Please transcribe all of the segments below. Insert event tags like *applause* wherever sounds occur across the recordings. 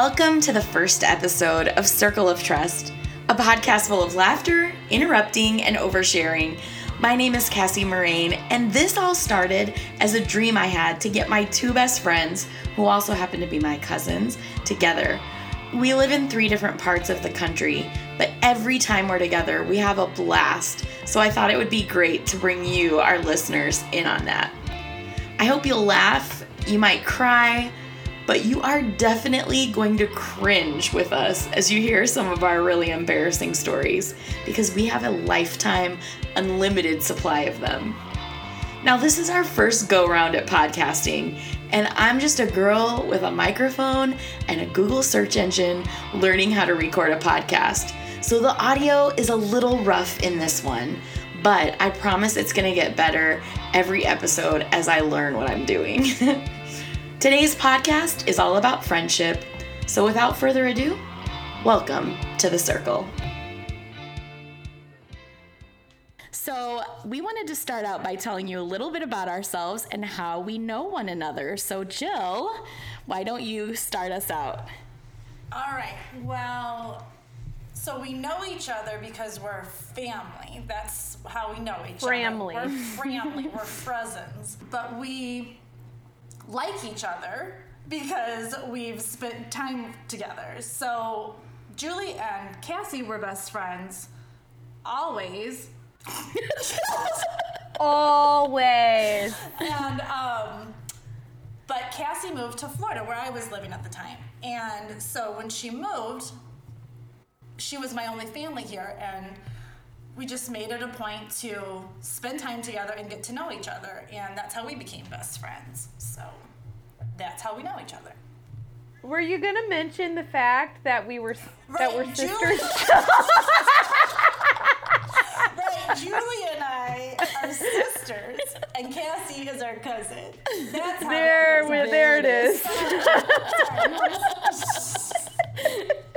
Welcome to the first episode of Circle of Trust, a podcast full of laughter, interrupting, and oversharing. My name is Cassie Morain, and this all started as a dream I had to get my two best friends, who also happen to be my cousins, together. We live in three different parts of the country, but every time we're together, we have a blast. So I thought it would be great to bring you, our listeners, in on that. I hope you'll laugh, you might cry, but you are definitely going to cringe with us as you hear some of our really embarrassing stories because we have a lifetime, unlimited supply of them. Now, this is our first go round at podcasting, and I'm just a girl with a microphone and a Google search engine learning how to record a podcast. So the audio is a little rough in this one, but I promise it's gonna get better every episode as I learn what I'm doing. *laughs* Today's podcast is all about friendship. So without further ado, welcome to the circle. So, we wanted to start out by telling you a little bit about ourselves and how we know one another. So, Jill, why don't you start us out? All right. Well, so we know each other because we're family. That's how we know each Framly. other. We're family. we're *laughs* cousins. But we like each other because we've spent time together. So Julie and Cassie were best friends always. *laughs* Always. and um, but Cassie moved to Florida where I was living at the time. And so when she moved, she was my only family here and we just made it a point to spend time together and get to know each other and that's how we became best friends. So that's how we know each other. Were you gonna mention the fact that we were that we're Right, sisters? *laughs* right julie and i are sisters and cassie is our cousin. That's how there, it there it is. *laughs*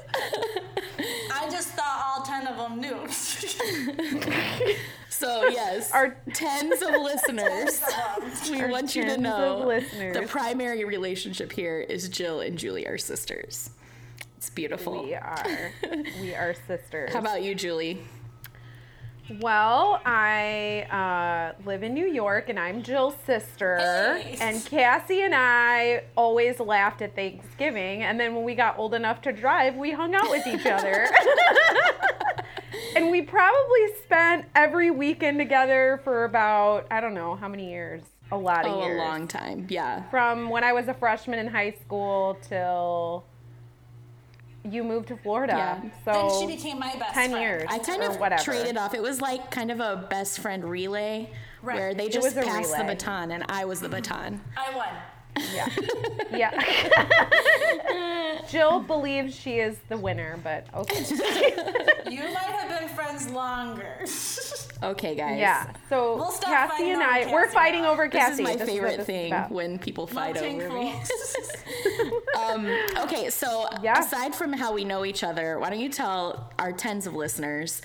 them knew *laughs* So, yes, Our tens of listeners. *laughs* we want you to know the primary relationship here is Jill and Julie are sisters. It's beautiful. we are we are sisters. How about you, Julie? Well, I uh, live in New York, and I'm Jill's sister. Hey. And Cassie and I always laughed at Thanksgiving, and then when we got old enough to drive, we hung out with each other. *laughs* and we probably spent every weekend together for about I don't know how many years. A lot of Oh, years. a long time. Yeah. From when I was a freshman in high school till you moved to Florida. Yeah. So then she became my best 10 friend. years. I kind or of whatever. traded off. It was like kind of a best friend relay Right. where they just was a passed the baton and I was the baton. i won Yeah. *laughs* yeah. *laughs* Jill believes she is the winner, but okay. you might have been friends longer *laughs* Okay, guys. Yeah. So We'll stop Cassie and over I, we're fighting now. over This is my what favorite is thing about. when people fight over me. Um, okay, so Yeah. aside from how we know each other, why don't you tell our tens of listeners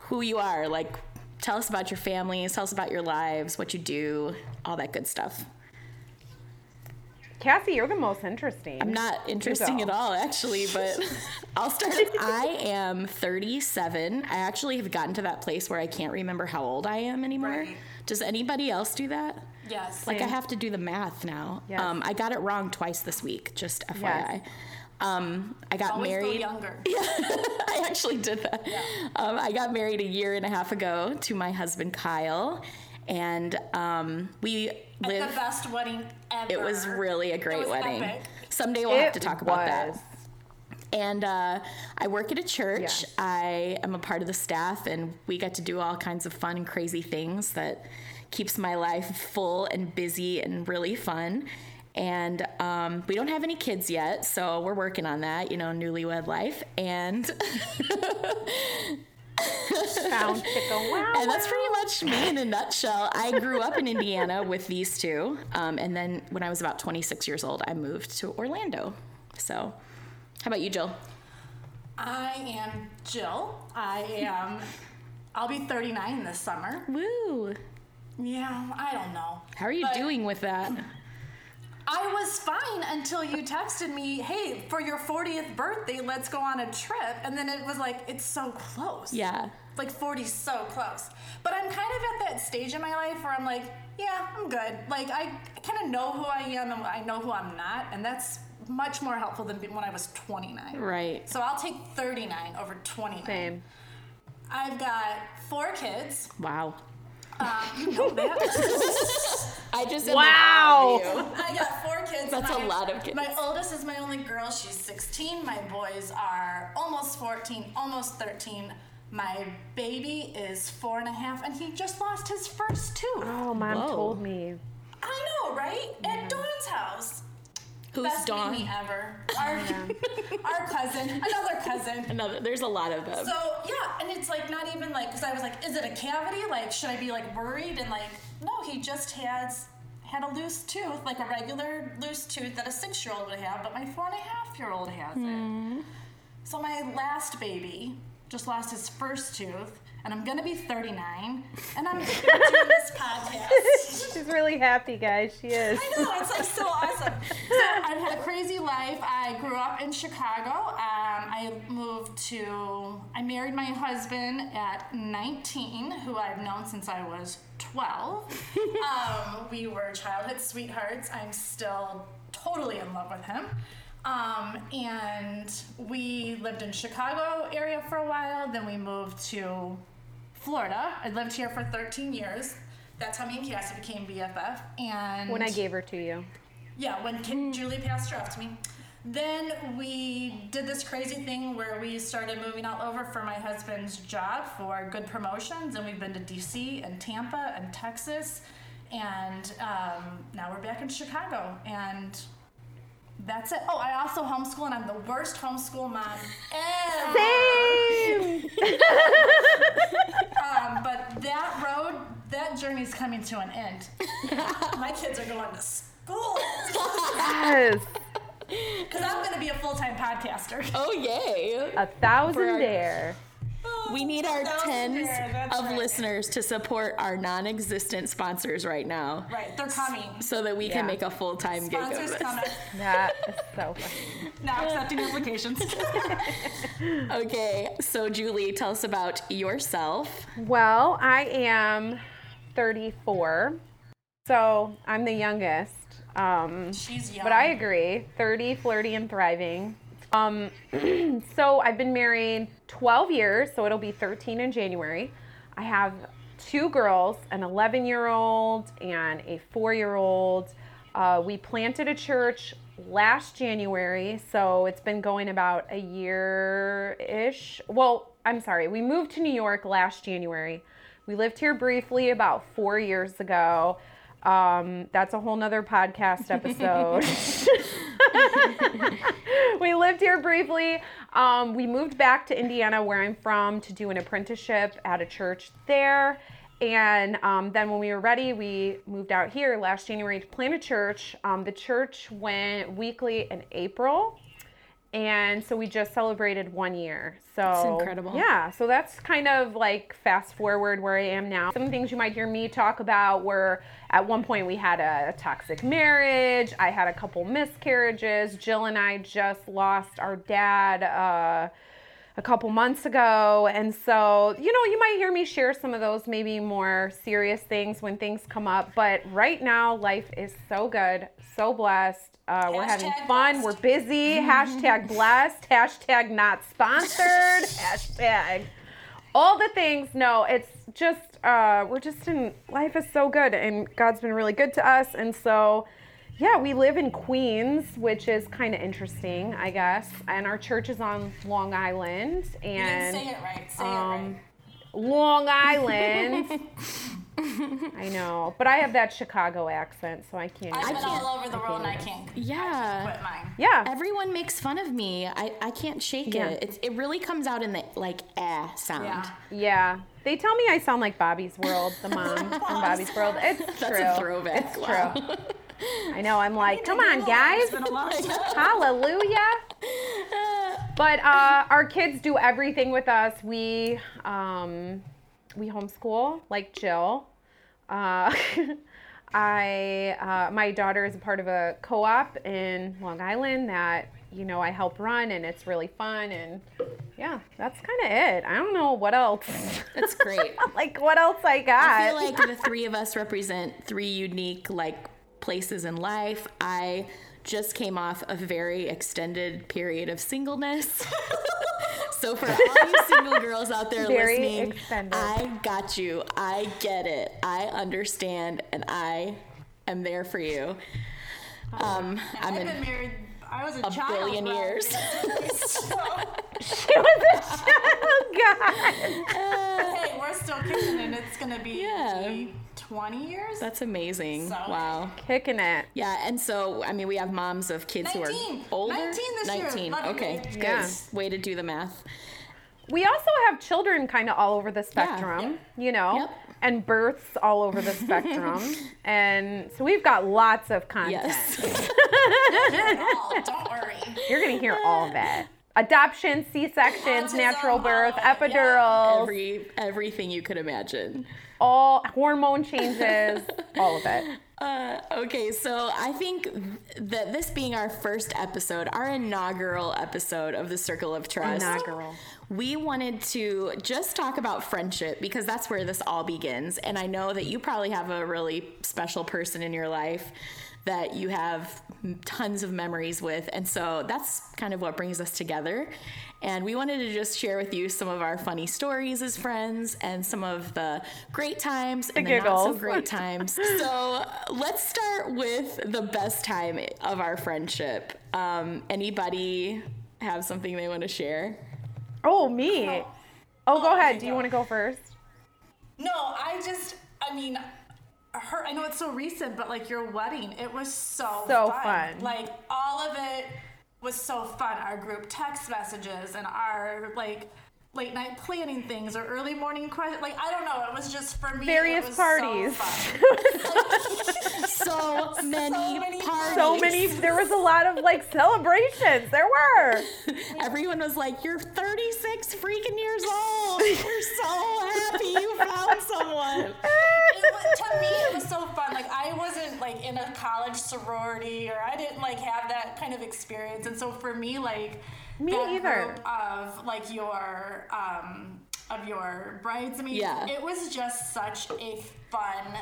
who you are? Like, tell us about your families, tell us about your lives, what you do, all that good stuff. Cassie, you're the most interesting. I'm not interesting at all, actually, but *laughs* I'll start. I *laughs* am 37. I actually have gotten to that place where I can't remember how old I am anymore. Right. Does anybody else do that? yes Like, I have to do the math now. Yes. Um, I got it wrong twice this week, just FYI. Yes. Um, I got always go married. younger *laughs* I actually did that. Um, I got married a year and a half ago to my husband Kyle, and um, we At live. the best wedding ever It was really a It great was wedding. epic. Someday we'll have to talk about that. And uh, I work at a church. Yes. I am a part of the staff, and we get to do all kinds of fun and crazy things that keeps my life full and busy and really fun. And um, we don't have any kids yet, so we're working on that, you know, newlywed life. And *laughs* Found chicken. Wow. and that's pretty much me in a nutshell. I grew up in Indiana with these two, um, and then when I was about 26 years old, I moved to Orlando. So, how about you, Jill? I am Jill. I am. I'll be 39 this summer. Woo! Yeah, I don't know. How are you But doing with that? I was fine until you texted me, hey, for your 40th birthday, let's go on a trip. And then it was like, it's so close. Yeah. Like 40 so close. But I'm kind of at that stage in my life where I'm like, yeah, I'm good. Like, I kind of know who I am and I know who I'm not. And that's much more helpful than when I was 29. Right. So I'll take 39 over 29. Same. I've got four kids. Wow. Um, you know that. I just Wow. in awe of you. I got four kids. That's a lot of kids. My oldest is my only girl. She's 16. My boys are almost 14, almost 13. My baby is four and a half, and he just lost his first tooth. Oh, mom Whoa. told me. I know, right? At Dawn's house. Who's Best Dawn? ever. Our, *laughs* *laughs* our cousin, another cousin. Another. There's a lot of them. So yeah, and it's like not even like because I was like, is it a cavity? Like, should I be like worried? And like, no, he just has had a loose tooth, like a regular loose tooth that a six-year-old would have, but my four and a half-year-old has it. Hmm. So my last baby just lost his first tooth, and I'm gonna be 39, and I'm *laughs* doing this podcast. *laughs* She's really happy, guys. She is. I know, it's like so awesome. So I've had a crazy life. I grew up in Chicago. Um, I moved to, I married my husband at 19, who I've known since I was 12. um, *laughs* we were childhood sweethearts. I'm still totally in love with him. Um, and we lived in Chicago area for a while. Then we moved to Florida. I lived here for 13 years. That's how me and Cassie became BFF. And When I gave her to you. yeah, when Kim, Julie passed her off to me. Then we did this crazy thing where we started moving all over for my husband's job for good promotions, and we've been to DC and Tampa and Texas, and um, now we're back in Chicago, and that's it. Oh, I also homeschool, and I'm the worst homeschool mom ever. Same. *laughs* Um, but that road, that journey's coming to an end. *laughs* my kids are going to school yes. *laughs* because I'm going to be a full time podcaster. oh yay! A thousand For our- dare. We need our That tens fair, that's of right. listeners to support our non-existent sponsors right now, Right, they're coming. so that we Yeah. can make a full-time gig of Sponsors this. coming. *laughs* That is so funny. Now accepting applications. *laughs* Okay, so Julie, tell us about yourself. Well, I am 34, so I'm the youngest. Um, She's young. but I agree, 30, flirty, and thriving. Um, *clears throat* so I've been married 12 years, so it'll be 13 in January. I have two girls, an 11 year old and a four year old. Uh, we planted a church last January, so it's been going about a year ish. Well, I'm sorry, we moved to New York last January. We lived here briefly about four years ago. Um, that's a whole nother podcast *laughs* episode. *laughs* *laughs* we lived here briefly. Um, we moved back to Indiana, where I'm from, to do an apprenticeship at a church there. And um, then when we were ready, we moved out here last January to plant a church. Um, the church went weekly in April. And so we just celebrated one year. So incredible. Yeah, so that's kind of like fast forward where I am now. Some things you might hear me talk about were at one point we had a, toxic marriage. I had a couple miscarriages. Jill and I just lost our dad uh, a couple months ago. And so, you know, you might hear me share some of those maybe more serious things when things come up. But right now, life is so good, so blessed. Uh, we're having fun. blessed. We're busy. hashtag blessed. Hashtag not sponsored. *laughs* hashtag all the things. No, it's just uh, we're just in life is so good, and God's been really good to us, and so. Yeah, we live in Queens, which is kind of interesting, I guess. And our church is on Long Island. You didn't And say it right. Say it. um, Long Island. *laughs* I know, but I have that Chicago accent, so I can't. I've been all over the world and I can't. can't Yeah. quit. Yeah, Everyone makes fun of me. I, I can't shake Yeah. it. It's, it really comes out in the like eh sound. Yeah. yeah. They tell me I sound like Bobby's World, the mom from *laughs* Bobby's World. It's That's true. a throwback. It's true. *laughs* I know. I'm like, come on, guys. been a long time. *laughs* Hallelujah. But uh, our kids do everything with us. We um, we homeschool like Jill. Uh, *laughs* I uh, my daughter is a part of a co-op in Long Island that you know I help run, and it's really fun. And yeah, that's kind of it. I don't know what else. That's great. *laughs* like what else I got? I feel like the three of us represent three unique like places in life. I just came off a very extended period of singleness. *laughs* so for all you single girls out there Very listening, extended. I got you. I get it. I understand and I am there for you. Um, I'm I've in been married. I was a, a child. billion years. so, *laughs* *laughs* she was a child. God. hey, we're still kicking, and it's gonna be Yeah. 20 years. That's amazing. So- Wow. Kicking it. Yeah, and so I mean, we have moms of kids who are older. 19 this year. 19. Love. Okay, good. Yeah. Way to do the math. We also have children kind of all over the spectrum, Yep. you know, Yep. and births all over the spectrum. *laughs* and so we've got lots of content. Yes. *laughs* *laughs* Don't worry. You're going to hear all of it. Adoption, C-sections, natural birth, all of it, yeah. epidurals, Every everything you could imagine. All hormone changes, *laughs* all of it. Uh, okay, so I think that this being our first episode, our inaugural episode of the Circle of Trust, Inaugural. we wanted to just talk about friendship because that's where this all begins. And I know that you probably have a really special person in your life that you have tons of memories with. And so that's kind of what brings us together. And we wanted to just share with you some of our funny stories as friends and some of the great times and the not so great *laughs* times. so let's start with the best time of our friendship. Um, anybody have something they want to share? Oh, me. Oh, go Oh, ahead. Do you want to go first? No, I just, I mean, her. I know it's so recent, but like your wedding, it was so So fun. fun. Like all of it was so fun. Our group text messages and our like late night planning things or early morning questions. Like I don't know, it was just for me. Various it was parties. So, fun. *laughs* So many, many parties. So many, there was a lot of like celebrations. There were. *laughs* Everyone was like, "You're 36 freaking years old. We're so happy you found someone." *laughs* was, to me, it was so fun. Like I wasn't like in a college sorority, or I didn't like have that kind of experience. And so for me, like Me that either. group of like your um of your bridesmaids, Yeah. it was just such a fun.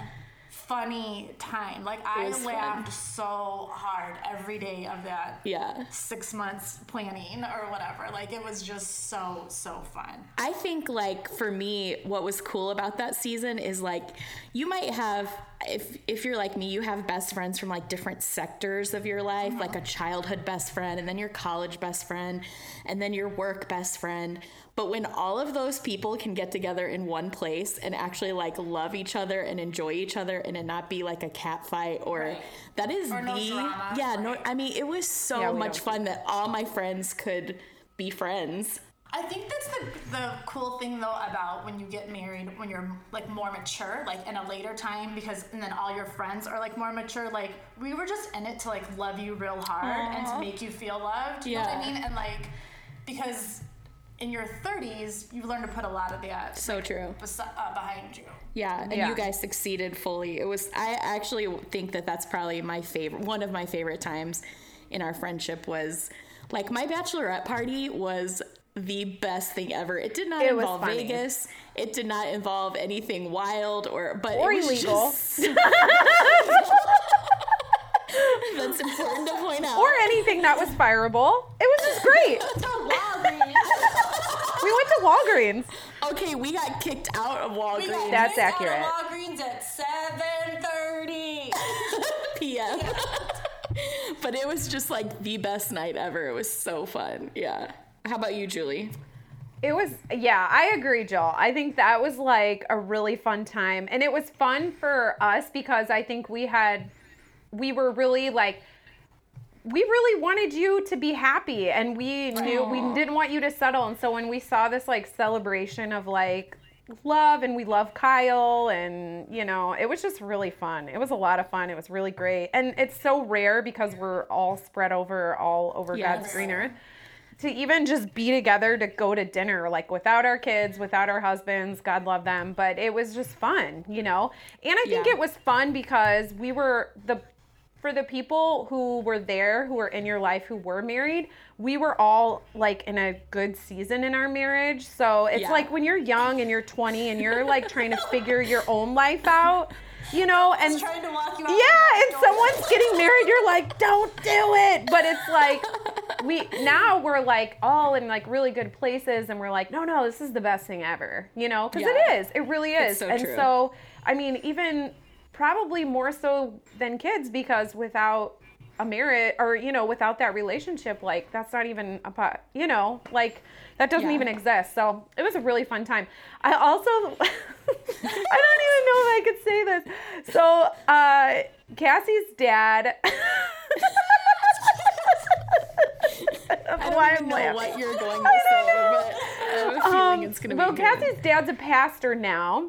Funny time. Like I was fun. laughed so hard every day of that Yeah. six months planning or whatever. Like it was just so so fun. I think like for me what was cool about that season is like you might have if if you're like me you have best friends from like different sectors of your life like a uh-huh. childhood best friend and then your college best friend and then your work best friend but when all of those people can get together in one place and actually like love each other and enjoy each other and it not be like a cat fight or Right. that is Or no the drama, yeah no. I mean it was so Yeah, much fun that all my friends could be friends I think that's the the cool thing though about when you get married when you're like more mature, like in a later time, because and then all your friends are like more mature. Like we were just in it to like love you real hard and to make you feel loved. You know what I mean? And like because in your 30s you learn to put a lot of that so true besi- uh, behind you. Yeah, and Yeah. you guys succeeded fully. It was I actually think that that's probably my favorite one of my favorite times in our friendship was like my bachelorette party was the best thing ever. It did not It involve. Vegas. It did not involve anything wild or but Or it was illegal. just- *laughs* that's important to point out. Or anything that was fireable. It was just great. *laughs* We went to Walgreens. okay, we got kicked out of We Walgreens got That's kicked out of accurate. Walgreens at 7:30. *laughs* p.m. but it was just like the best night ever. It was so fun. Yeah. How about you, Julie? It was, yeah, I agree, Jill. I think that was like a really fun time. And it was fun for us because I think we had, we were really like, we really wanted you to be happy and we knew we didn't want you to settle. And so when we saw this like celebration of like love and we love Kyle and, you know, it was just really fun. It was a lot of fun. It was really great. And it's so rare because we're all spread over all over God's green earth to even just be together to go to dinner, like without our kids, without our husbands, God love them. But it was just fun, you know? And I think Yeah. it was fun because we were the for the people who were there, who were in your life, who were married, we were all like in a good season in our marriage. So it's Yeah. like when you're young and you're 20 and you're like trying to figure your own life out, you know, and trying to walk you out. yeah, and door. someone's *laughs* getting married, you're like, don't do it. But it's like we now we're like all in like really good places, and we're like, no, no, this is the best thing ever, you know, because Yeah. it is, it really is. So and true. so, I mean, even probably more so than kids, because without a marriage or you know without that relationship like that's not even a pot you know like that doesn't Yeah. even exist so it was a really fun time i also *laughs* i don't even know if i could say this so uh cassie's dad *laughs* I don't know why I'm know laughing. what you're going to say, but I have a feeling Um, it's gonna well, be good. Cassie's dad's a pastor now.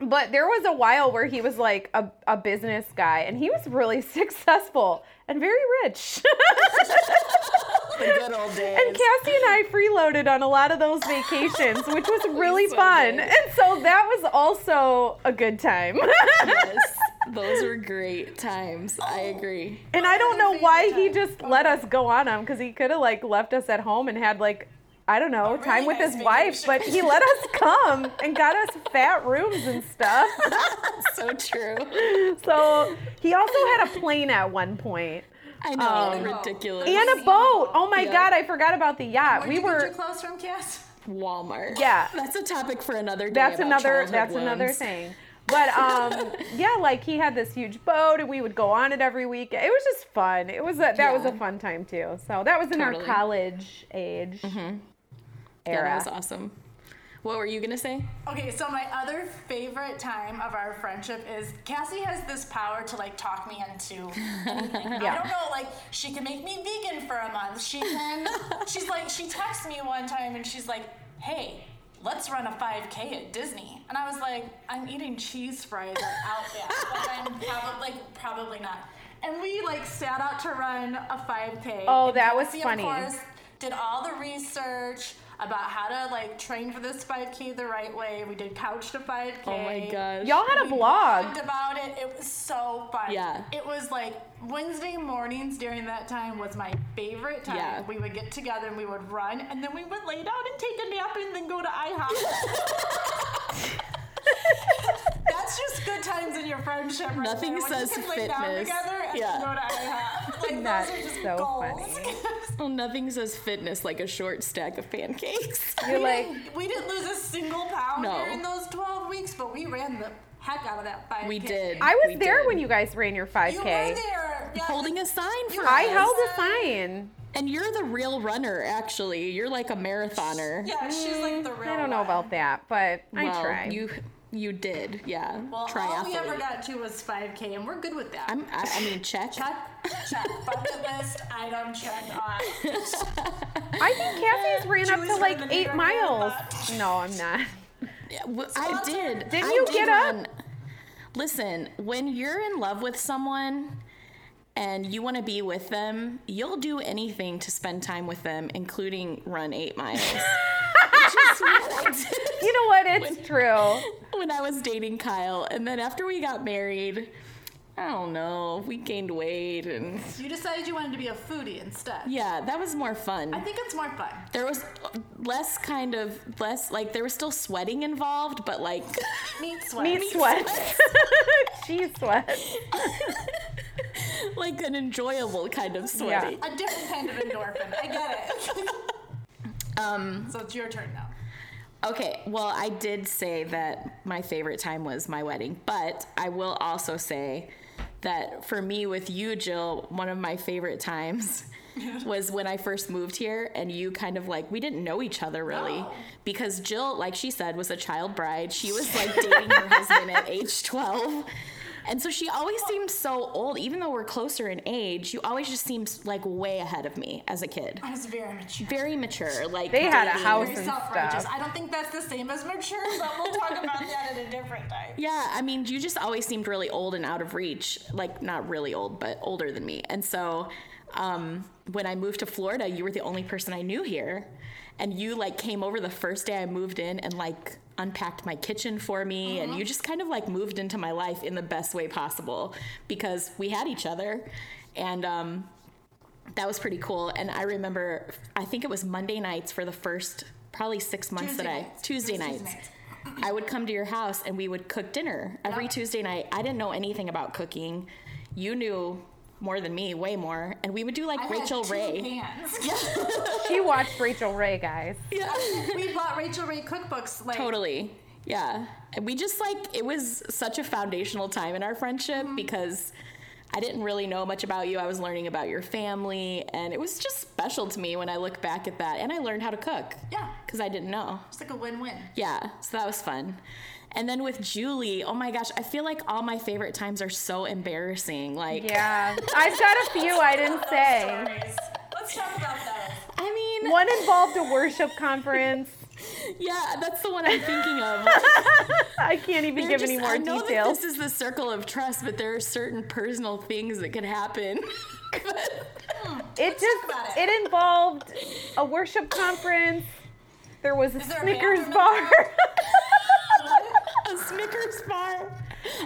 But there was a while where he was like a, a business guy and he was really *laughs* successful and very rich. the good old *laughs* days. and Cassie and I freeloaded on a lot of those vacations, which was *laughs* really so fun. did. And so that was also a good time. yes, those were great times. I agree. and I don't know why he just let us go on them because he could have like left us at home and had like I don't know really time with nice his wife, but he let us come and got us fat rooms and stuff. *laughs* So true. So he also had a plane at one point I know, Um, ridiculous. and a boat. Oh my Yeah. god, I forgot about the yacht. Where'd we you get were your clothes from, Cass? Walmart. Yeah. *laughs* that's a topic for another day. that's another childhood that's another thing. But um *laughs* yeah, like he had this huge boat and we would go on it every week. It was just fun. It was a, that was a fun time too. So that was in Totally. Mm-hmm. our college age Yeah, era. that was awesome. What were you gonna say? Okay, so my other favorite time of our friendship is Cassie has this power to like talk me into *laughs* anything. I don't know, like she can make me vegan for a month. She can. *laughs* she's like, she texts me one time and she's like, "Hey, let's run a 5K at Disney." And I was like, "I'm eating cheese fries at Outback. like I'm *laughs* probably like probably not." And we like set out to run a 5K. Oh, that was funny. Of course, did all the research about how to like train for this 5K the right way. We did couch to 5K. Oh my gosh. Y'all had a We blog. talked about it. It was so fun. Yeah. It was like Wednesday mornings during that time was my favorite time. Yeah. We would get together and we would run, and then we would lay down and take a nap and then go to IHOP. *laughs* That's just good times in your friendship. Right Nothing there, when says you can lay down fitness. together and Yeah. go to IHOP. *laughs* Like That's those are just so goals. funny. *laughs* Well, nothing says fitness like a short stack of pancakes. *laughs* You're we, like didn't, we didn't lose a single pound No. during those 12 weeks, but we ran the heck out of that 5K. We did. I was We there did. when you guys ran your 5K. You were there. Yeah. holding a sign for I us. held a sign. And you're the real runner, actually. You're like a marathoner. Yeah, she's like the mm, real I don't know one. about that, but I well, tried. You you did, yeah. Well, all we ever got to was 5K, and we're good with that. I'm, I, I mean, check. check, check. Bucket *laughs* list item checked off. *laughs* I think Kathy's ran up Julie's to like running eight New miles. Marathon. No, I'm not. Yeah, w- I Sponsor. did. Didn't I you did get up? run- Listen, when you're in love with someone and you want to be with them, you'll do anything to spend time with them, including run eight miles. *laughs* Which is what I did You know what? It's true. when I was dating Kyle. And then after we got married, I don't know, we gained weight and You decided you wanted to be a foodie instead. yeah, that was more fun. I think it's more fun. there was less kind of less like there was still sweating involved, but like *laughs* Meat sweat. Meat sweat. *laughs* Cheese sweat. *laughs* like an enjoyable kind of sweating. A different kind of endorphin. I get it. Um so it's your turn now. Okay, well I did say that my favorite time was my wedding, but I will also say that for me with you Jill, one of my favorite times *laughs* was when I first moved here and you kind of like we didn't know each other really No. because Jill like she said was a child bride. She was like *laughs* dating her husband at age 12. And so she always seemed so old even though we're closer in age. You always just seemed like way ahead of me as a kid. I was very mature. Very mature like They had a dating. house Very and self-righteous. stuff. I don't think that's the same as mature, but we'll talk about that at a different time. *laughs* Yeah, I mean, you just always seemed really old and out of reach. Like, not really old, but older than me. And so um, when I moved to Florida, you were the only person I knew here. And you like came over the first day I moved in and like unpacked my kitchen for me. And you just kind of like moved into my life in the best way possible because we had each other. And um, that was pretty cool. And I remember, I think it was Monday nights for the first probably six months Tuesday that I, nights. Tuesday nights. Tuesday nights. *clears throat* I would come to your house and we would cook dinner every Yep. Tuesday night. I didn't know anything about cooking. You knew more than me, way more. And we would do like I Rachel two Ray. pans. *laughs* She watched Rachael Ray, guys. Yeah. we bought Rachael Ray cookbooks. Like totally. Yeah. And we just like, it was such a foundational time in our friendship Mm-hmm. because I didn't really know much about you. I was learning about your family. And it was just special to me when I look back at that. And I learned how to cook. Yeah. Because I didn't know. It's like a win-win. Yeah, so that was fun. And then with Julie, oh my gosh, I feel like all my favorite times are so embarrassing. Like, Yeah. I've got a few I didn't *laughs* say. Stories. Let's talk about those. I mean, One involved a worship conference. *laughs* yeah, that's the one I'm thinking of. *laughs* I can't even They're give just- any more I know details. that this is the circle of trust, but there are certain personal things that could happen. It just it. it. involved a worship conference. There was a Is there a Snickers bathroom bar. A Snickers bar,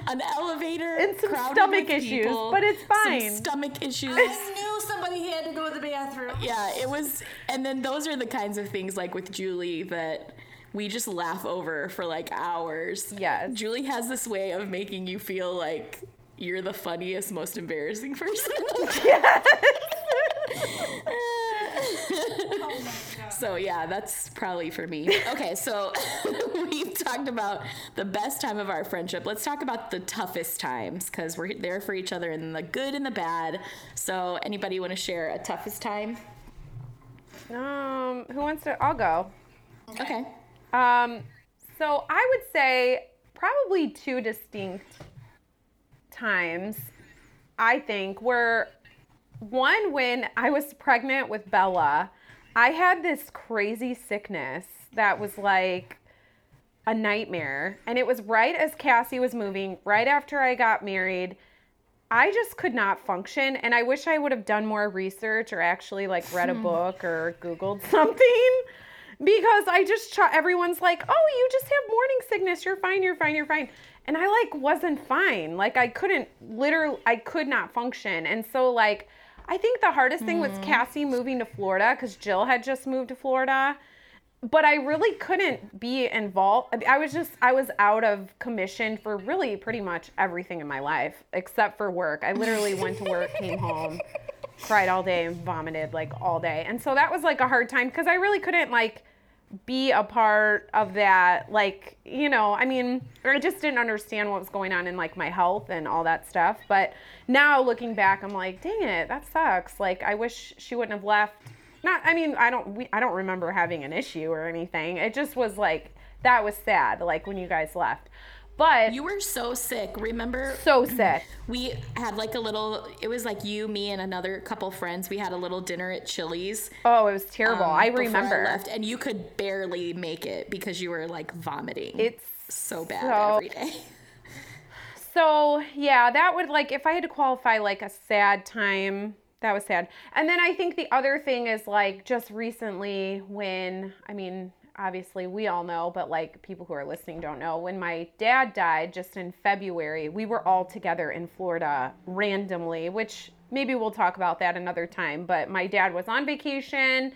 an elevator, And some crowded stomach with issues, people, but it's some fine. stomach issues. I knew somebody had to go to the bathroom. yeah, it was, and then those are the kinds of things like with Julie that we just laugh over for like hours. Yes. Julie has this way of making you feel like you're the funniest, most embarrassing person. *laughs* My god. *laughs* so yeah, that's probably for me. Okay, so *laughs* we've talked about the best time of our friendship. Let's talk about the toughest times because we're there for each other in the good and the bad. So anybody want to share a toughest time? um, who wants to? I'll go. Okay. Um, so I would say probably two distinct times. I think were one when I was pregnant with Bella, I had this crazy sickness that was like a nightmare. And it was right as Cassie was moving, right after I got married. I just could not function. And I wish I would have done more research or actually like read a hmm. book or Googled *laughs* something because I just, try, everyone's like, oh, you just have morning sickness. You're fine, you're fine, you're fine. And I like wasn't fine. Like I couldn't literally, I could not function. And so, like, I think the hardest thing was hmm. Cassie moving to Florida because Jill had just moved to Florida but I really couldn't be involved. I was just, I was out of commission for really pretty much everything in my life except for work. I literally went to work, came home, *laughs* cried all day, and vomited like all day. And so that was like a hard time because I really couldn't like be a part of that. Like, you know, I mean, I just didn't understand what was going on in like my health and all that stuff. But now looking back, I'm like, dang it, that sucks. Like, I wish she wouldn't have left not i mean i don't we, i don't remember having an issue or anything it just was like that was sad like when you guys left but You were so sick. Remember so sick *clears throat* we had like a little it was like you, me and another couple friends. We had a little dinner at Chili's. oh it was terrible um, i remember left, and you could barely make it because you were like vomiting. it's so bad so- every day. *laughs* so yeah that would like if i had to qualify like a sad time that was sad and then i think the other thing is like just recently when i mean obviously we all know but like people who are listening don't know when my dad died just in february we were all together in florida randomly which maybe we'll talk about that another time but my dad was on vacation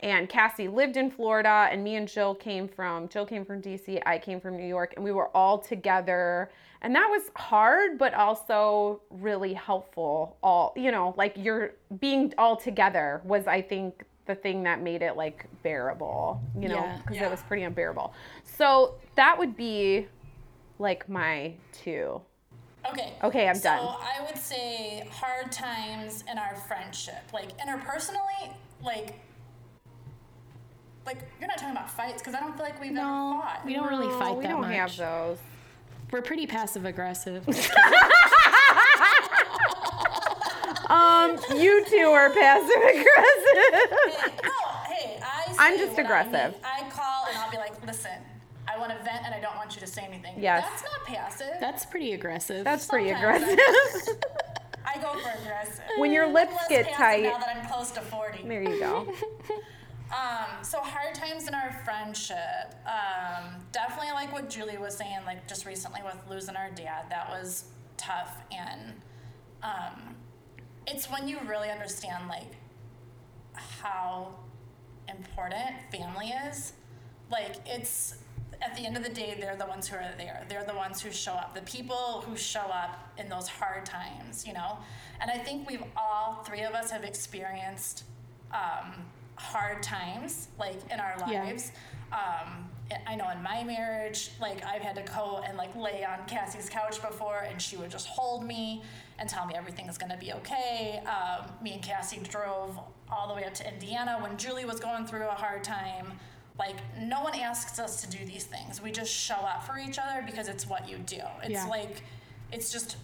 and Cassie lived in Florida, and me and Jill came from Jill came from DC, I came from New York, and we were all together. And that was hard, but also really helpful. All you know, like you're being all together was, I think, the thing that made it like bearable. You know, Yeah. because Yeah. it was pretty unbearable. So that would be like my two. Okay. Okay, I'm so done. So I would say hard times in our friendship, like interpersonally, like, like you're not talking about fights because I don't feel like we've No, ever fought. we don't really No, fight we that don't much. have those. We're pretty passive aggressive. *laughs* *laughs* Um, you two are passive aggressive. no, hey, I. I'm just aggressive. I, need. I call and I'll be like, listen, I want to vent and I don't want you to say anything. Yes. That's not passive. That's pretty aggressive. That's pretty aggressive. I *laughs* I go for aggressive. When your lips Less get tight. Now that I'm close to 40. There you go. *laughs* Um, so hard times in our friendship. Um, definitely like what Julie was saying, like just recently with losing our dad, that was tough. And um, it's when you really understand like how important family is. Like it's at the end of the day, they're the ones who are there. They're the ones who show up. The people who show up in those hard times, you know. And I think we've all three of us have experienced um, hard times, like in our Yeah. lives. Um, I know in my marriage, like I've had to go and like lay on Cassie's couch before, and she would just hold me and tell me everything's gonna be okay. Um, me and Cassie drove all the way up to Indiana when Julie was going through a hard time. Like no one asks us to do these things. We just show up for each other because it's what you do. It's Yeah. like, it's just,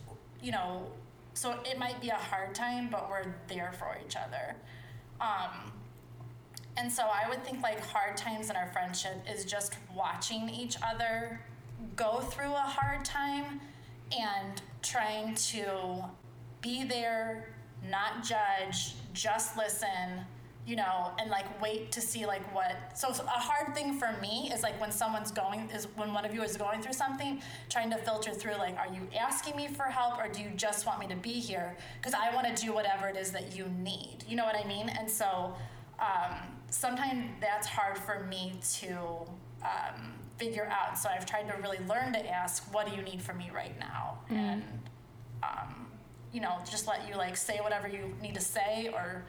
you know. So it might be a hard time, but we're there for each other. Um, and so I would think like hard times in our friendship is just watching each other go through a hard time and trying to be there, not judge, just listen, you know, and like wait to see like what. So a hard thing for me is like when someone's going is when one of you is going through something, trying to filter through like, are you asking me for help or do you just want me to be here? Because I want to do whatever it is that you need. You know what I mean? And so um, sometimes that's hard for me to um, figure out. So I've tried to really learn to ask, what do you need from me right now? And, um, you know, just let you like say whatever you need to say or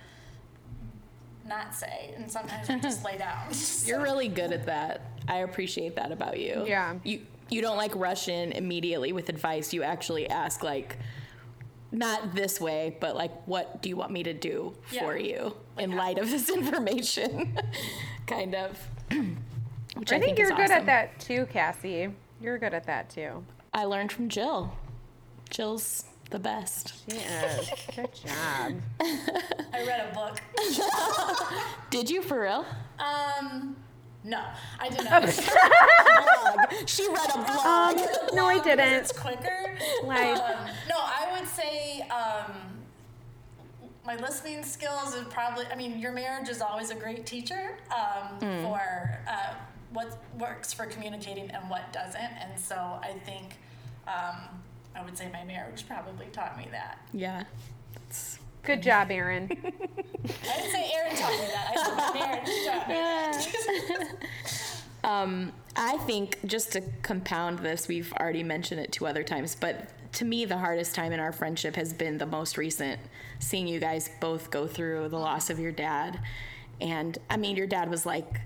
not say. And sometimes we just *laughs* lay down. *laughs* You're really good at that. I appreciate that about you. Yeah. You you don't like rush in immediately with advice. You actually ask like not this way, but like what do you want me to do for Yeah. you in light of this *laughs* information? kind of. *clears throat* Which I think is you're good awesome. at that too, Cassie. You're good at that too. I learned from Jill. Jill's the best. She is. Good job. *laughs* I read a book. *laughs* Did you for real? Um, no, I did not. She read a blog. No, I didn't. It's quicker. Like- Um, no, I would say um, my listening skills is probably. I mean, your marriage is always a great teacher um, for uh, what works for communicating and what doesn't. And so I think um, I would say my marriage probably taught me that. yeah. Good job, Aaron. *laughs* I didn't say Aaron taught me that. I said my marriage taught me. *laughs* Um, I think just to compound this, we've already mentioned it two other times, but to me, the hardest time in our friendship has been the most recent. Seeing you guys both go through the loss of your dad, and I mean, your dad was like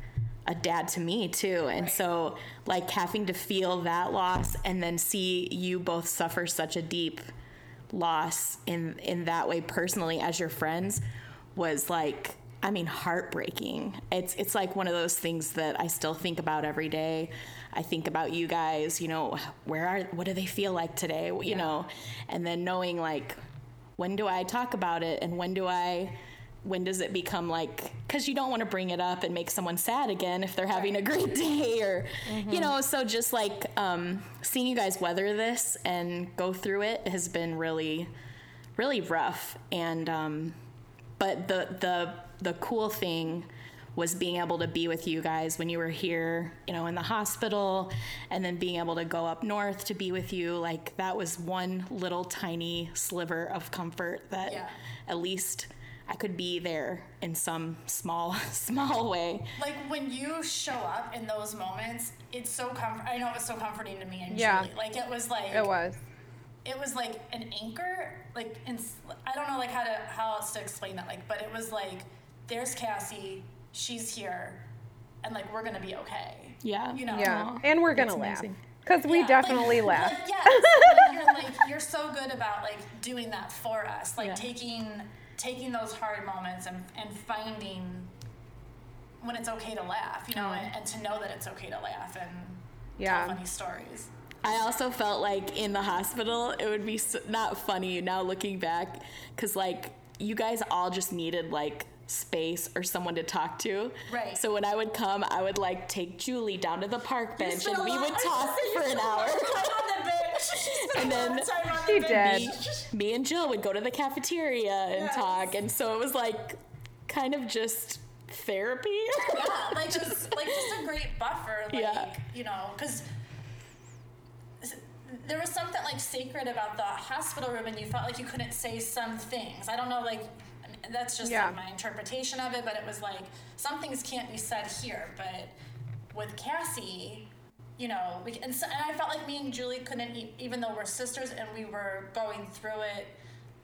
a dad to me too, and so like having to feel that loss and then see you both suffer such a deep loss in in that way personally as your friends was like I mean heartbreaking. It's it's like one of those things that I still think about every day. I think about you guys, you know, where are what do they feel like today, you know? And then knowing like when do I talk about it and when do I when does it become like cuz you don't want to bring it up and make someone sad again if they're having a great *laughs* day or you know so just like um seeing you guys weather this and go through it has been really really rough and um but the the the cool thing was being able to be with you guys when you were here, you know, in the hospital, and then being able to go up north to be with you. Like that was one little tiny sliver of comfort that Yeah. at least I could be there in some small *laughs* small way. like when you show up in those moments, it's so comfort. I know it was so comforting to me and Yeah. Julie. Like it was like It was. it was like an anchor. Like in, I don't know like how to how else to explain that. Like, but it was like there's Cassie, she's here, and like we're gonna be okay. Yeah. You know. Yeah. And we're going to laugh. Because we Yeah, definitely like, laughed. Like, yes, like, you're like you're so good about like doing that for us, like Yeah. taking taking those hard moments and and finding when it's okay to laugh, you know, and, and to know that it's okay to laugh and Yeah. tell funny stories. I also felt like in the hospital, it would be so, not funny now looking back, because like you guys all just needed like space or someone to talk to. Right. So when I would come, I would like take Julie down to the park bench and we would talk for an hour. On the bench. and then She did. me, me and Jill would go to the cafeteria and Yes. talk, and so it was like kind of just therapy. Yeah, *laughs* like just like just a great buffer, like Yeah. you know, because there was something like sacred about the hospital room, and you felt like you couldn't say some things. I don't know, like that's just Yeah. like my interpretation of it, but it was like some things can't be said here, but with Cassie. You know, we, and, so, and I felt like me and Julie couldn't, e- even though we're sisters and we were going through it,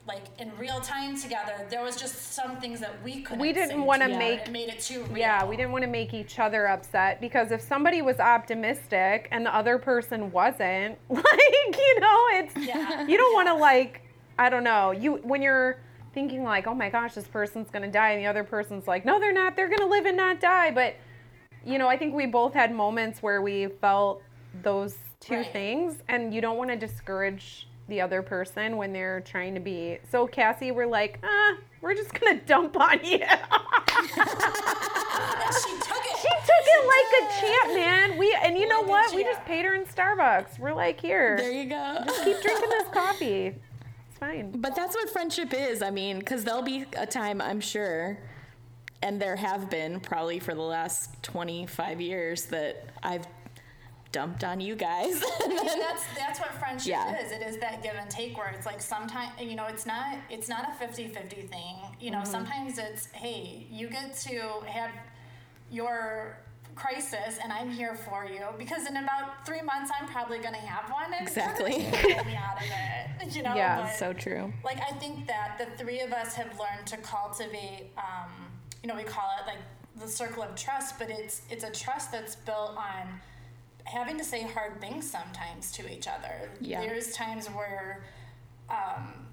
like in real time together. There was just some things that we couldn't. We didn't wanna make- It made it too real. Yeah, we didn't want to make each other upset because if somebody was optimistic and the other person wasn't, *laughs* like, you know, it's Yeah. you don't want to like I don't know. You when you're thinking like, "Oh my gosh, this person's to die." And the other person's like, "No, they're not. They're to live and not die." But you know, I think we both had moments where we felt those two Right. things and you don't want to discourage the other person when they're trying to be. So Cassie, we're like, "Ah, we're just going *laughs* to dump on you." She took it. She took it like a champ, man. We and you know Like a what? We just paid her in Starbucks. We're like, here, there you go. just keep drinking this coffee. It's fine. But that's what friendship is. I mean, because there'll be a time, I'm sure, and there have been probably for the last 25 years that I've dumped on you guys. *laughs* And that's that's what friendship Yeah. is. It is that give and take where it's like sometimes you know it's not it's not a 50-50 thing. You know, Mm-hmm. sometimes it's hey, you get to have your crisis and I'm here for you because in about three months I'm probably gonna have one Exactly. get me out of it. *laughs* You know, Yeah, but- so true. like I think that the three of us have learned to cultivate um, you know we call it like the circle of trust but it's it's a trust that's built on having to say hard things sometimes to each other. Yeah. there's times where um,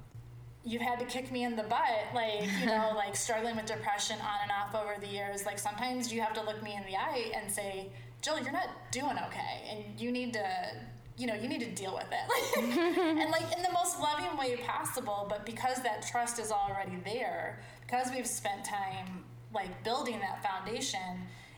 you've had to kick me in the butt like you know *laughs* like struggling with depression on and off over the years. Like sometimes you have to look me in the eye and say jill you're not doing okay and you need to you know you need to deal with it. *laughs* And like in the most loving way possible but because that trust is already there because we've spent time like building that foundation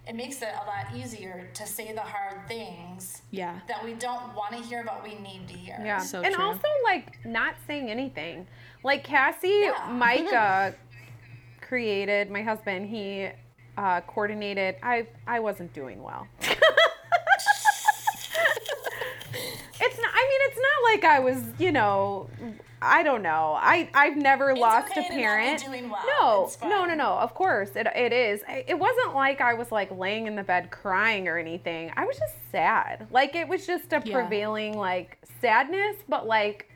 it makes it a lot easier to say the hard things Yeah. that we don't want to hear but we need to hear Yeah. So and true. also like not saying anything. Like Cassie, Yeah. Mike uh, *laughs* created my husband. He uh, coordinated. I I wasn't doing well. it's not. I mean, it's not like I was. You know. I don't know. I I've never lost okay a to not be parent. doing well. No, no, no, no. Of course, it it is. It wasn't like I was like laying in the bed crying or anything. I was just sad. Like it was just a Yeah. prevailing like sadness, but like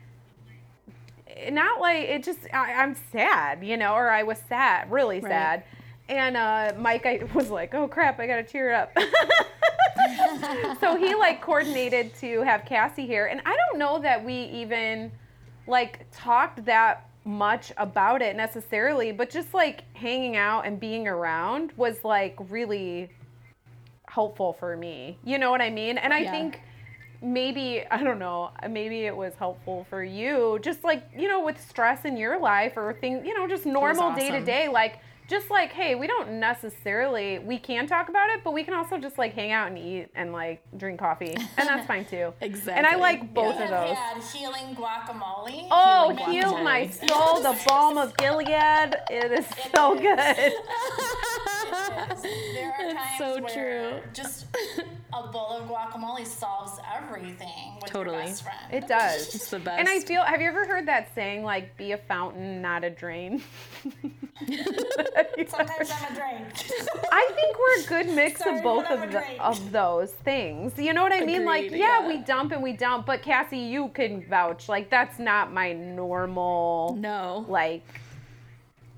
not like it just I, I'm sad, you know, or I was sad, really Right. sad. And uh, Mike I was like, oh crap, I gotta tear it up. *laughs* *laughs* so he like coordinated to have Cassie here, and I don't know that we even like talked that much about it necessarily, but just like hanging out and being around was like really helpful for me. You know what I mean? And I Yeah. think maybe I don't know, maybe it was helpful for you just like, you know, with stress in your life or things, you know, just normal day to day like just like, hey, we don't necessarily we can talk about it, but we can also just like hang out and eat and like drink coffee. And that's fine too. Exactly. *laughs* And I like both We of have those. had healing guacamole. Oh, Healing heal guacamole. my soul, the balm of Gilead. It is so is. good. *laughs* There are It's times so where true. just *laughs* a bowl of guacamole solves everything with Totally. your best friend. It does. It's the best. And I feel, have you ever heard that saying, like, be a fountain, not a drain? *laughs* Sometimes I'm a drain. I think we're a good mix Sorry, of both of, the, of those things. You know what I mean? Like, yeah, yeah. we dump and we dump, but Cassie, you can vouch. Like, that's not my normal, no. like,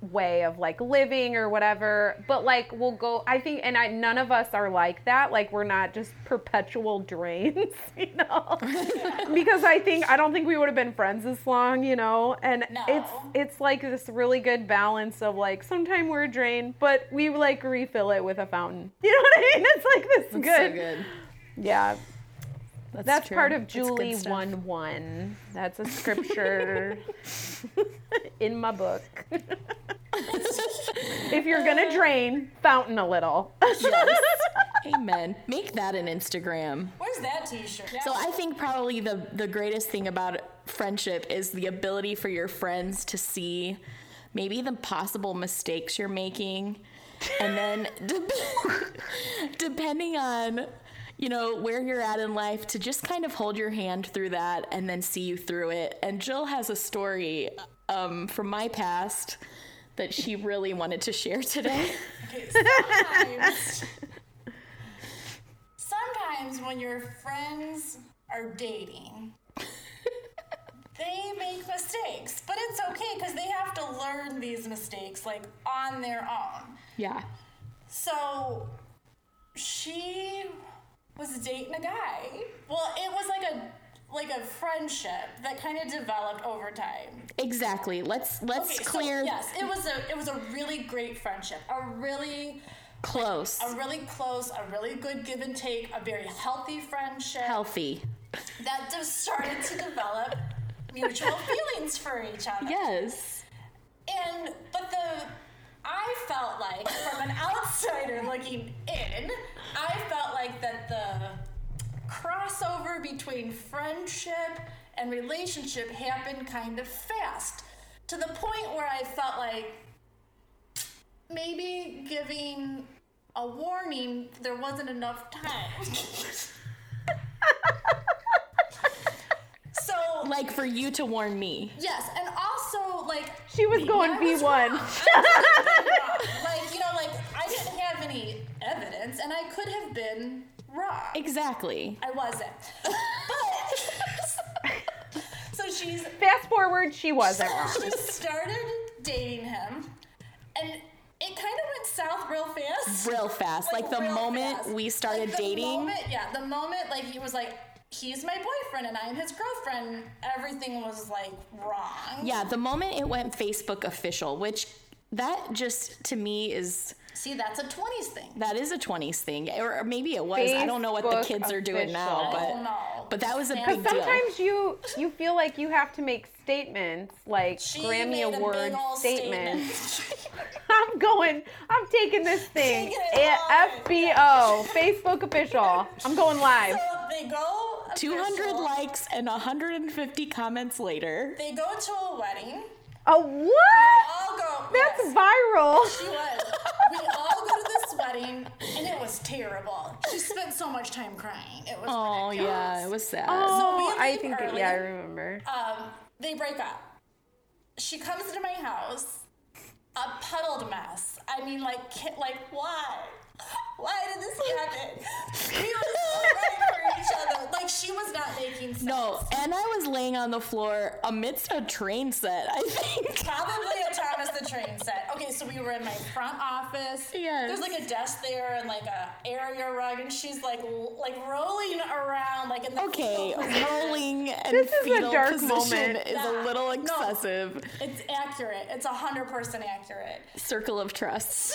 way of like living or whatever but like we'll go i think and i none of us are like that like we're not just perpetual drains *laughs* you know? *laughs* Because i think i don't think we would have been friends this long you know? And No. it's it's like this really good balance of like sometimes we're a drain but we like refill it with a fountain. *laughs* You know what i mean? It's like this That's good. so good. yeah that's true. part of Julie stuff. 1 1. That's a scripture *laughs* in my book. if you're going to drain, fountain a little. *laughs* Amen. Make that an Instagram. Where's that T-shirt? So I think probably the the greatest thing about friendship is the ability for your friends to see maybe the possible mistakes you're making, and then *laughs* de- depending on you know where you're at in life to just kind of hold your hand through that and then see you through it. And Jill has a story um, from my past that she really wanted to share today. Okay, sometimes, sometimes when your friends are dating, they make mistakes, but it's okay because they have to learn these mistakes like on their own. yeah. So she was dating a guy. Well, it was like a like a friendship that kind of developed over time. Exactly. Let's let's Okay, so, clear yes, it was a it was a really great friendship. A really close. a really close, a really good give and take, a very healthy friendship healthy. that just started to develop mutual *laughs* feelings for each other. Yes. And but the I felt like from an outsider looking in, I felt like that the crossover between friendship and relationship happened kind of fast to the point where I felt like maybe giving a warning there wasn't enough time. *laughs* so Like for you to warn me. yes, and also like She was going I was V1. wrong. I was wrong. like you know, like I didn't have any evidence, and I could have been wrong. Exactly. I wasn't. But *laughs* so she's Fast forward, she wasn't wrong. *laughs* she started dating him, and it kind of went south real fast. Real fast. Like, the moment fast. we started Like, the dating. moment- yeah, the moment like he was like, he's my boyfriend and I'm his girlfriend. Everything was like wrong. Yeah, the moment it went Facebook official, which that just to me is See, that's a 20s thing. that is a 20s thing. Or maybe it was. I don't know what the Facebook kids are doing now, official. I but don't know. but that was a Because big deal. Sometimes you you feel like you have to make statements like She Grammy made a Award ol' statements. *laughs* I'm going. I'm taking this thing. Taking it eh, A- FBO Facebook official. I'm going live. So they go 200 likes and 150 comments later. They go to a wedding. A what? All go. That's yes, viral. she was. We all go to this wedding, and it was terrible. She spent so much time crying. It was. Oh ridiculous. yeah, it was sad. Oh, we I leave think early. yeah, I remember. Um, they break up. She comes to my house, a puddled mess. I mean, like, ki- like why? *laughs* Why did this happen? We were so ready for each other. Like she was not making sense. No, and I was laying on the floor amidst a train set, I think. *laughs* Probably a Thomas the Train set. Okay, so we were in my front office. Yes. There's like a desk there and like a area rug, and she's like like rolling around like in the Okay, rolling and *laughs* This is a fetal dark position moment. is Yeah. a little No. excessive. It's accurate. It's hundred percent accurate. Circle of trust.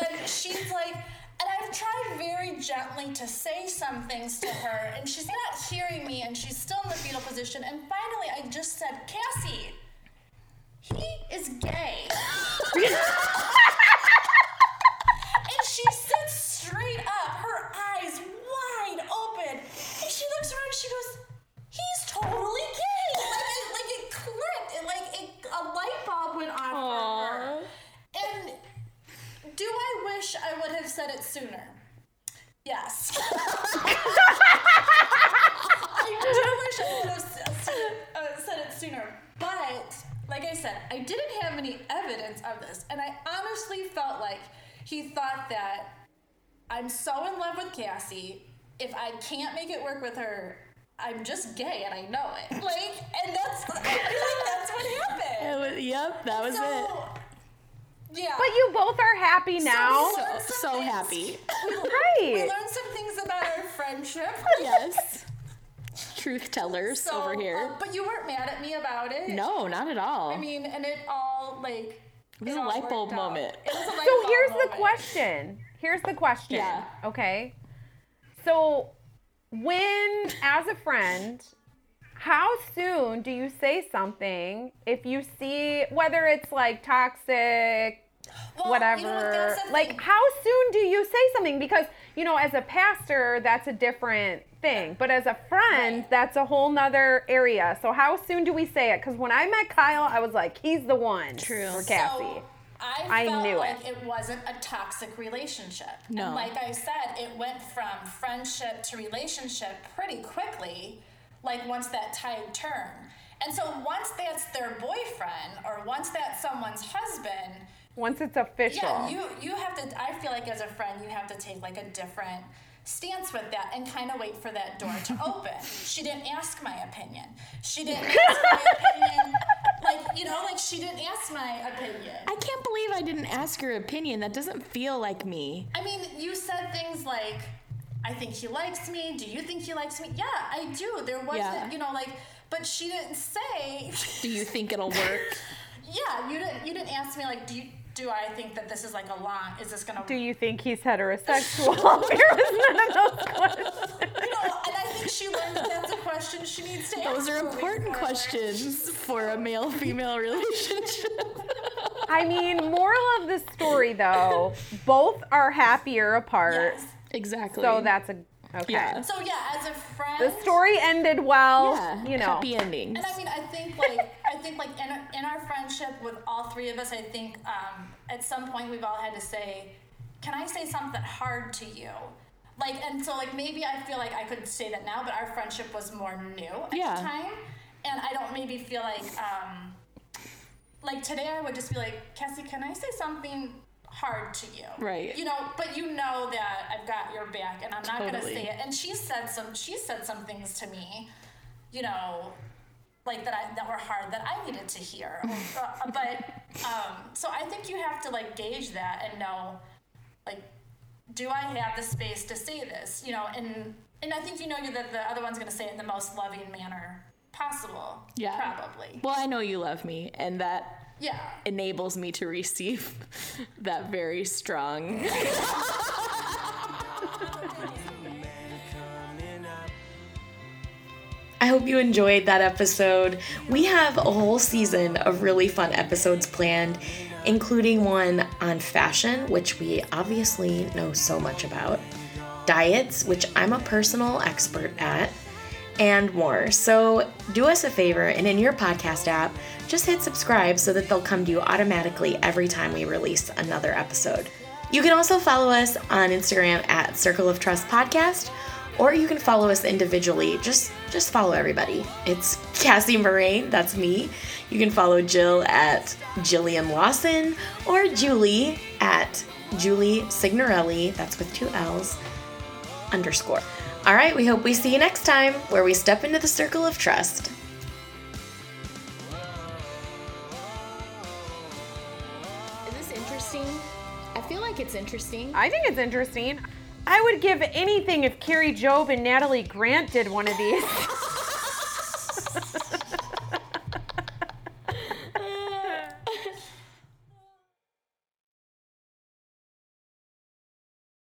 And she's like, and I've tried very gently to say some things to her, and she's not hearing me, and she's still in the fetal position. And finally, I just said, Cassie, he is gay. and she sits straight up, her eyes wide open, and she looks around and she goes, he's totally gay. Like it, like it clicked, and like it, a light bulb went off for her. And do I wish I would have said it sooner? Yes. *laughs* I do wish I would have s- said it, uh, said it sooner. But, like I said, I didn't have any evidence of this. And I honestly felt like he thought that I'm so in love with Cassie. If I can't make it work with her, I'm just gay and I know it. *laughs* Like, and that's, I *laughs* feel like that's what happened. It was, yep, that was it. Yeah. But you both are happy now. we So, so happy. We Right. We learned some things about our friendship. *laughs* yes. Truth tellers So, over here. uh, but you weren't mad at me about it. no, not at all. I mean, and it all like. It was a light bulb out. moment. It was a light So bulb here's the question. Here's the question. Yeah. Okay. So when, as a friend, how soon do you say something if you see whether it's like toxic, Well, whatever. you know what, that's the like, how soon do you say something? Because, you know, as a pastor, that's a different thing. But as a friend, Right. that's a whole nother area. So, how soon do we say it? Because when I met Kyle, I was like, he's the one True. for So, Cassie. So I, I felt knew like it. it. wasn't a toxic relationship. No. And like I said, it went from friendship to relationship pretty quickly, like once that tide turned. And so once that's their boyfriend or once that's someone's husband, Once it's official. yeah, you you have to. I feel like as a friend, you have to take like a different stance with that and kind of wait for that door to *laughs* open. she didn't ask my opinion. She *laughs* didn't ask my opinion. Like you know, like she didn't ask my opinion. I can't believe I didn't ask your opinion. That doesn't feel like me. I mean, you said things like, I think he likes me. Do you think he likes me? Yeah, I do. There wasn't, Yeah. you know, like, but she didn't say, Do you think it'll work? *laughs* yeah, you didn't, you didn't ask me, like, do you, do I think that this is like a long, is this gonna, do you think he's heterosexual? there was none of those questions. you know, and I think she learned that that's a question she needs to ask. Those are important questions for a male female relationship. I mean, moral of the story, though, both are happier apart. Yes. exactly. So that's a okay. Yeah. So yeah, as a friend, The story ended well. yeah, you know. happy endings. And I mean, I think like I think like in our, in our friendship with all three of us, I think um, at some point we've all had to say, "Can I say something hard to you?" Like, and so like maybe I feel like I could say that now, but our friendship was more new at Yeah. the time, and I don't maybe feel like um, like today I would just be like, Cassie, can I say something hard to you? Right. You know, but you know that I've got your back, and I'm not gonna say it. And she said some she said some things to me, you know, like that I that were hard that I needed to hear. *laughs* Uh, but um, so I think you have to like gauge that and know, like, do I have the space to say this? You know, and and I think you know that the other one's gonna say it in the most loving manner possible. Yeah. Probably. well, I know you love me, and that Yeah. enables me to receive *laughs* that very strong. *laughs* hope you enjoyed that episode. We have a whole season of really fun episodes planned, including one on fashion, which we obviously know so much about, diets, which I'm a personal expert at, and more. So do us a favor and in your podcast app, just hit subscribe so that they'll come to you automatically every time we release another episode. You can also follow us on Instagram at Circle of Trust Podcast, or you can follow us individually. Just just follow everybody. It's Cassie Morain, that's me. You can follow Jill at Jillian Lawson or Julie at Julie Signorelli, that's with two L's, underscore. All right, we hope we see you next time where we step into the circle of trust. Is this interesting? I feel like it's interesting. I think it's interesting. I would give anything if Kari Jobe and Natalie Grant did one of these. *laughs*